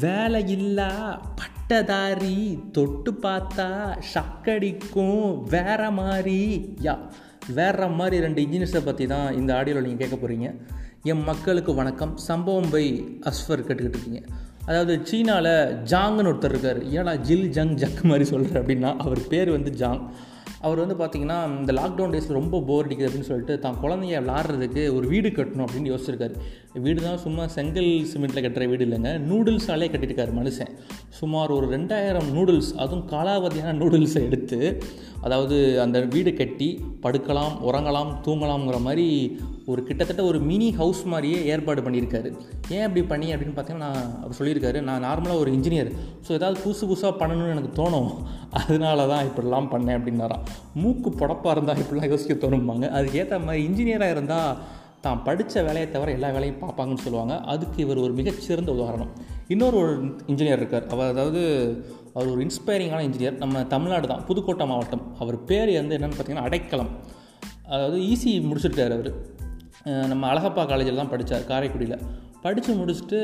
வேலை இல்லா பட்டதாரி தொட்டு பார்த்தா ஷக்கடிக்கும் வேற மாதிரி. யா வேற மாதிரி ரெண்டு இன்ஜினியர்ஸை பற்றி தான் இந்த ஆடியோவில் நீங்கள் கேட்க போகிறீங்க என் மக்களுக்கு வணக்கம். சம்பவம் பை அஸ்வர் கேட்டுக்கிட்டு இருக்கீங்க. அதாவது சீனாவில் ஜாங்னு ஒருத்தர் இருக்கார். ஏன்னா ஜில் ஜங் ஜக் மாதிரி சொல்கிறார் அப்படின்னா அவர் பேர் வந்து ஜாங். அவர் வந்து பார்த்திங்கன்னா இந்த லாக்டவுன் டேஸில் ரொம்ப போர் அடிக்குது அப்படின்னு சொல்லிட்டு தான் குழந்தைய விளாட்றதுக்கு ஒரு வீடு கட்டணும் அப்படின்னு யோசிச்சிருக்காரு. வீடு தான் சும்மா செங்கல் சிமெண்ட்டில் கட்டுற வீடு இல்லைங்க. நூடுல்ஸாலே கட்டியிருக்காரு மனுஷன். சுமார் ஒரு ரெண்டாயிரம் நூடுல்ஸ் அதுவும் காலாவதியான நூடுல்ஸை எடுத்து அதாவது அந்த வீடு கட்டி படுக்கலாம் உறங்கலாம் தூங்கலாம்ங்கிற மாதிரி ஒரு கிட்டத்தட்ட ஒரு மினி ஹவுஸ் மாதிரியே ஏற்பாடு பண்ணியிருக்காரு. ஏன் அப்படி பண்ணி அப்படின்னு பார்த்தீங்கன்னா நான் அவர் சொல்லியிருக்காரு நான் நார்மலாக ஒரு இன்ஜினியர் ஸோ ஏதாவது புதுசு புதுசாக பண்ணணும்னு எனக்கு தோணும். அதனால தான் இப்படிலாம் பண்ணேன் அப்படின்னாராம். மூக்கு புடப்பாக இருந்தால் இப்படிலாம் யோசிக்க தோணும்பாங்க. அதுக்கேற்ற மாதிரி இன்ஜினியராக இருந்தால் தான் படித்த வேலையை தவிர எல்லா வேலையும் பார்ப்பாங்கன்னு சொல்லுவாங்க. அதுக்கு இவர் ஒரு மிகச்சிறந்த உதாரணம். இன்னொரு ஒரு இன்ஜினியர் இருக்கார். அவர் அதாவது அவர் ஒரு இன்ஸ்பைரிங்கான இன்ஜினியர் நம்ம தமிழ்நாடு தான். புதுக்கோட்டை மாவட்டம். அவர் பேர் வந்து என்னென்னு பார்த்தீங்கன்னா அடைக்கலம். அதாவது ஈசி முடிச்சுட்டார் அவர். நம்ம அழகப்பா காலேஜில் தான் படித்தார் காரைக்குடியில். படித்து முடிச்சுட்டு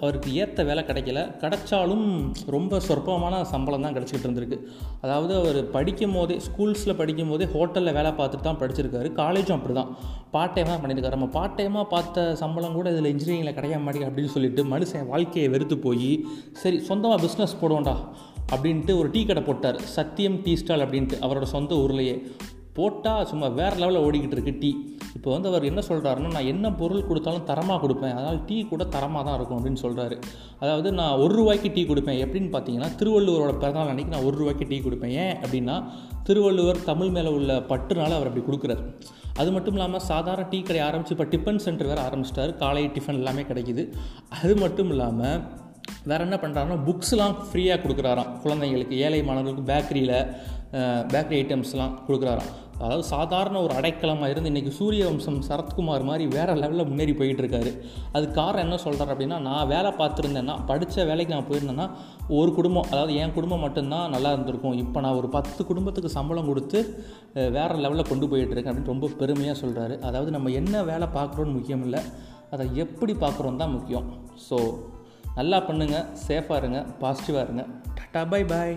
அவருக்கு ஏற்ற வேலை கிடைக்கல. கிடைச்சாலும் ரொம்ப சொற்பமான சம்பளம் தான் கிடச்சிக்கிட்டு இருந்திருக்கு. அதாவது அவர் படிக்கும் போதே ஸ்கூல்ஸில் படிக்கும் போதே ஹோட்டலில் வேலை பார்த்துட்டு தான் படிச்சிருக்காரு. காலேஜும் அப்படி தான் பார்ட் டைமாக பண்ணியிருக்காரு. நம்ம பார்ட் டைமாக பார்த்த சம்பளம் கூட இதில் இன்ஜினியரிங்கில் கிடைக்க மாட்டேங்குது அப்படின்னு சொல்லிட்டு மனுஷன் வாழ்க்கையை வெறுத்து போய் சரி சொந்தமாக பிஸ்னஸ் போடுவோண்டா அப்படின்ட்டு ஒரு டீ கடை போட்டார். சத்தியம் டீ ஸ்டால் அப்படின்ட்டு அவரோட சொந்த ஊர்லேயே. போட்டால் சும்மா வேறு லெவலில் ஓடிக்கிட்டு இருக்கு டீ. இப்போ வந்து அவர் என்ன சொல்கிறாருன்னா நான் என்ன பொருள் கொடுத்தாலும் தரமாக கொடுப்பேன். அதனால் டீ கூட தரமாக தான் இருக்கும் அப்படின்னு சொல்கிறாரு அதாவது நான் ஒரு ரூபாய்க்கு டீ கொடுப்பேன் எப்படின்னு பார்த்தீங்கன்னா திருவள்ளுவரோட பிறந்தநாள் அன்றைக்கி நான் ஒரு ரூபாய்க்கு டீ கொடுப்பேன். ஏன் அப்படின்னா திருவள்ளுவர் தமிழ் மேலே உள்ள பற்றுனால அவர் அப்படி கொடுக்குறாரு. அது மட்டும் இல்லாமல் சாதாரண டீ கடை ஆரம்பித்து இப்போ டிஃபன் சென்டர் வேறு ஆரம்பிச்சிட்டாரு. காலை டிஃபன் எல்லாமே கிடைக்கிது. அது மட்டும் இல்லாமல் வேறு என்ன பண்ணுறாருன்னா புக்ஸ்லாம் ஃப்ரீயாக கொடுக்குறாராம். குழந்தைங்களுக்கு ஏழை மாணவர்களுக்கு பேக்கரியில் பேக்கரி ஐட்டம்ஸ்லாம் கொடுக்குறாராம். அதாவது சாதாரண ஒரு அடைக்கலமாக இருந்து இன்றைக்கி சூரிய வம்சம் சரத்குமார் மாதிரி வேறு லெவலில் முன்னேறி போயிட்டுருக்காரு. அது காரணம் என்ன சொல்கிறார் அப்படின்னா நான் வேலை பார்த்துருந்தேன்னா படித்த வேலைக்கு நான் போயிருந்தேன்னா ஒரு குடும்பம் அதாவது என் குடும்பம் மட்டும்தான் நல்லா இருந்திருக்கும். இப்போ நான் ஒரு பத்து குடும்பத்துக்கு சம்பளம் கொடுத்து வேறு லெவலில் கொண்டு போயிட்டுருக்கேன் அப்படின்னு ரொம்ப பெருமையாக சொல்கிறாரு அதாவது நம்ம என்ன வேலை பார்க்குறோன்னு முக்கியம் இல்லை அதை எப்படி பார்க்குறோம் தான் முக்கியம். ஸோ நல்லா பண்ணுங்கள் சேஃபாக இருங்க பாசிட்டிவாக இருங்க. Tata bye bye